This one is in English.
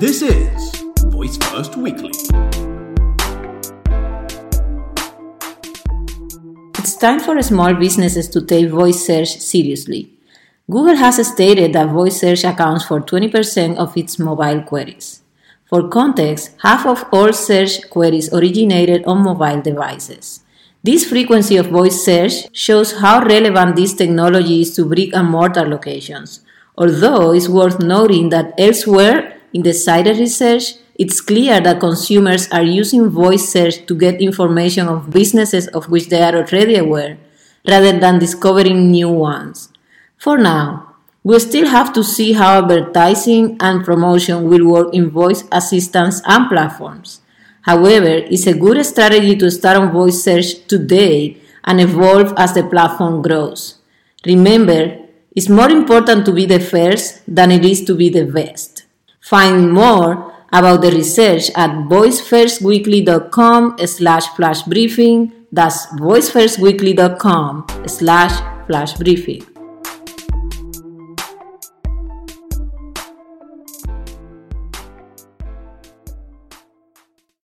This is Voice First Weekly. It's time for small businesses to take voice search seriously. Google has stated that voice search accounts for 20% of its mobile queries. For context, half of all search queries originated on mobile devices. This frequency of voice search shows how relevant this technology is to brick and mortar locations, although it's worth noting that elsewhere in the cited research, it's clear that consumers are using voice search to get information of businesses of which they are already aware, rather than discovering new ones. For now, we still have to see how advertising and promotion will work in voice assistants and platforms. However, it's a good strategy to start on voice search today and evolve as the platform grows. Remember, it's more important to be the first than it is to be the best. Find more about the research at voicefirstweekly.com slash flash briefing. That's voicefirstweekly.com slash flash briefing.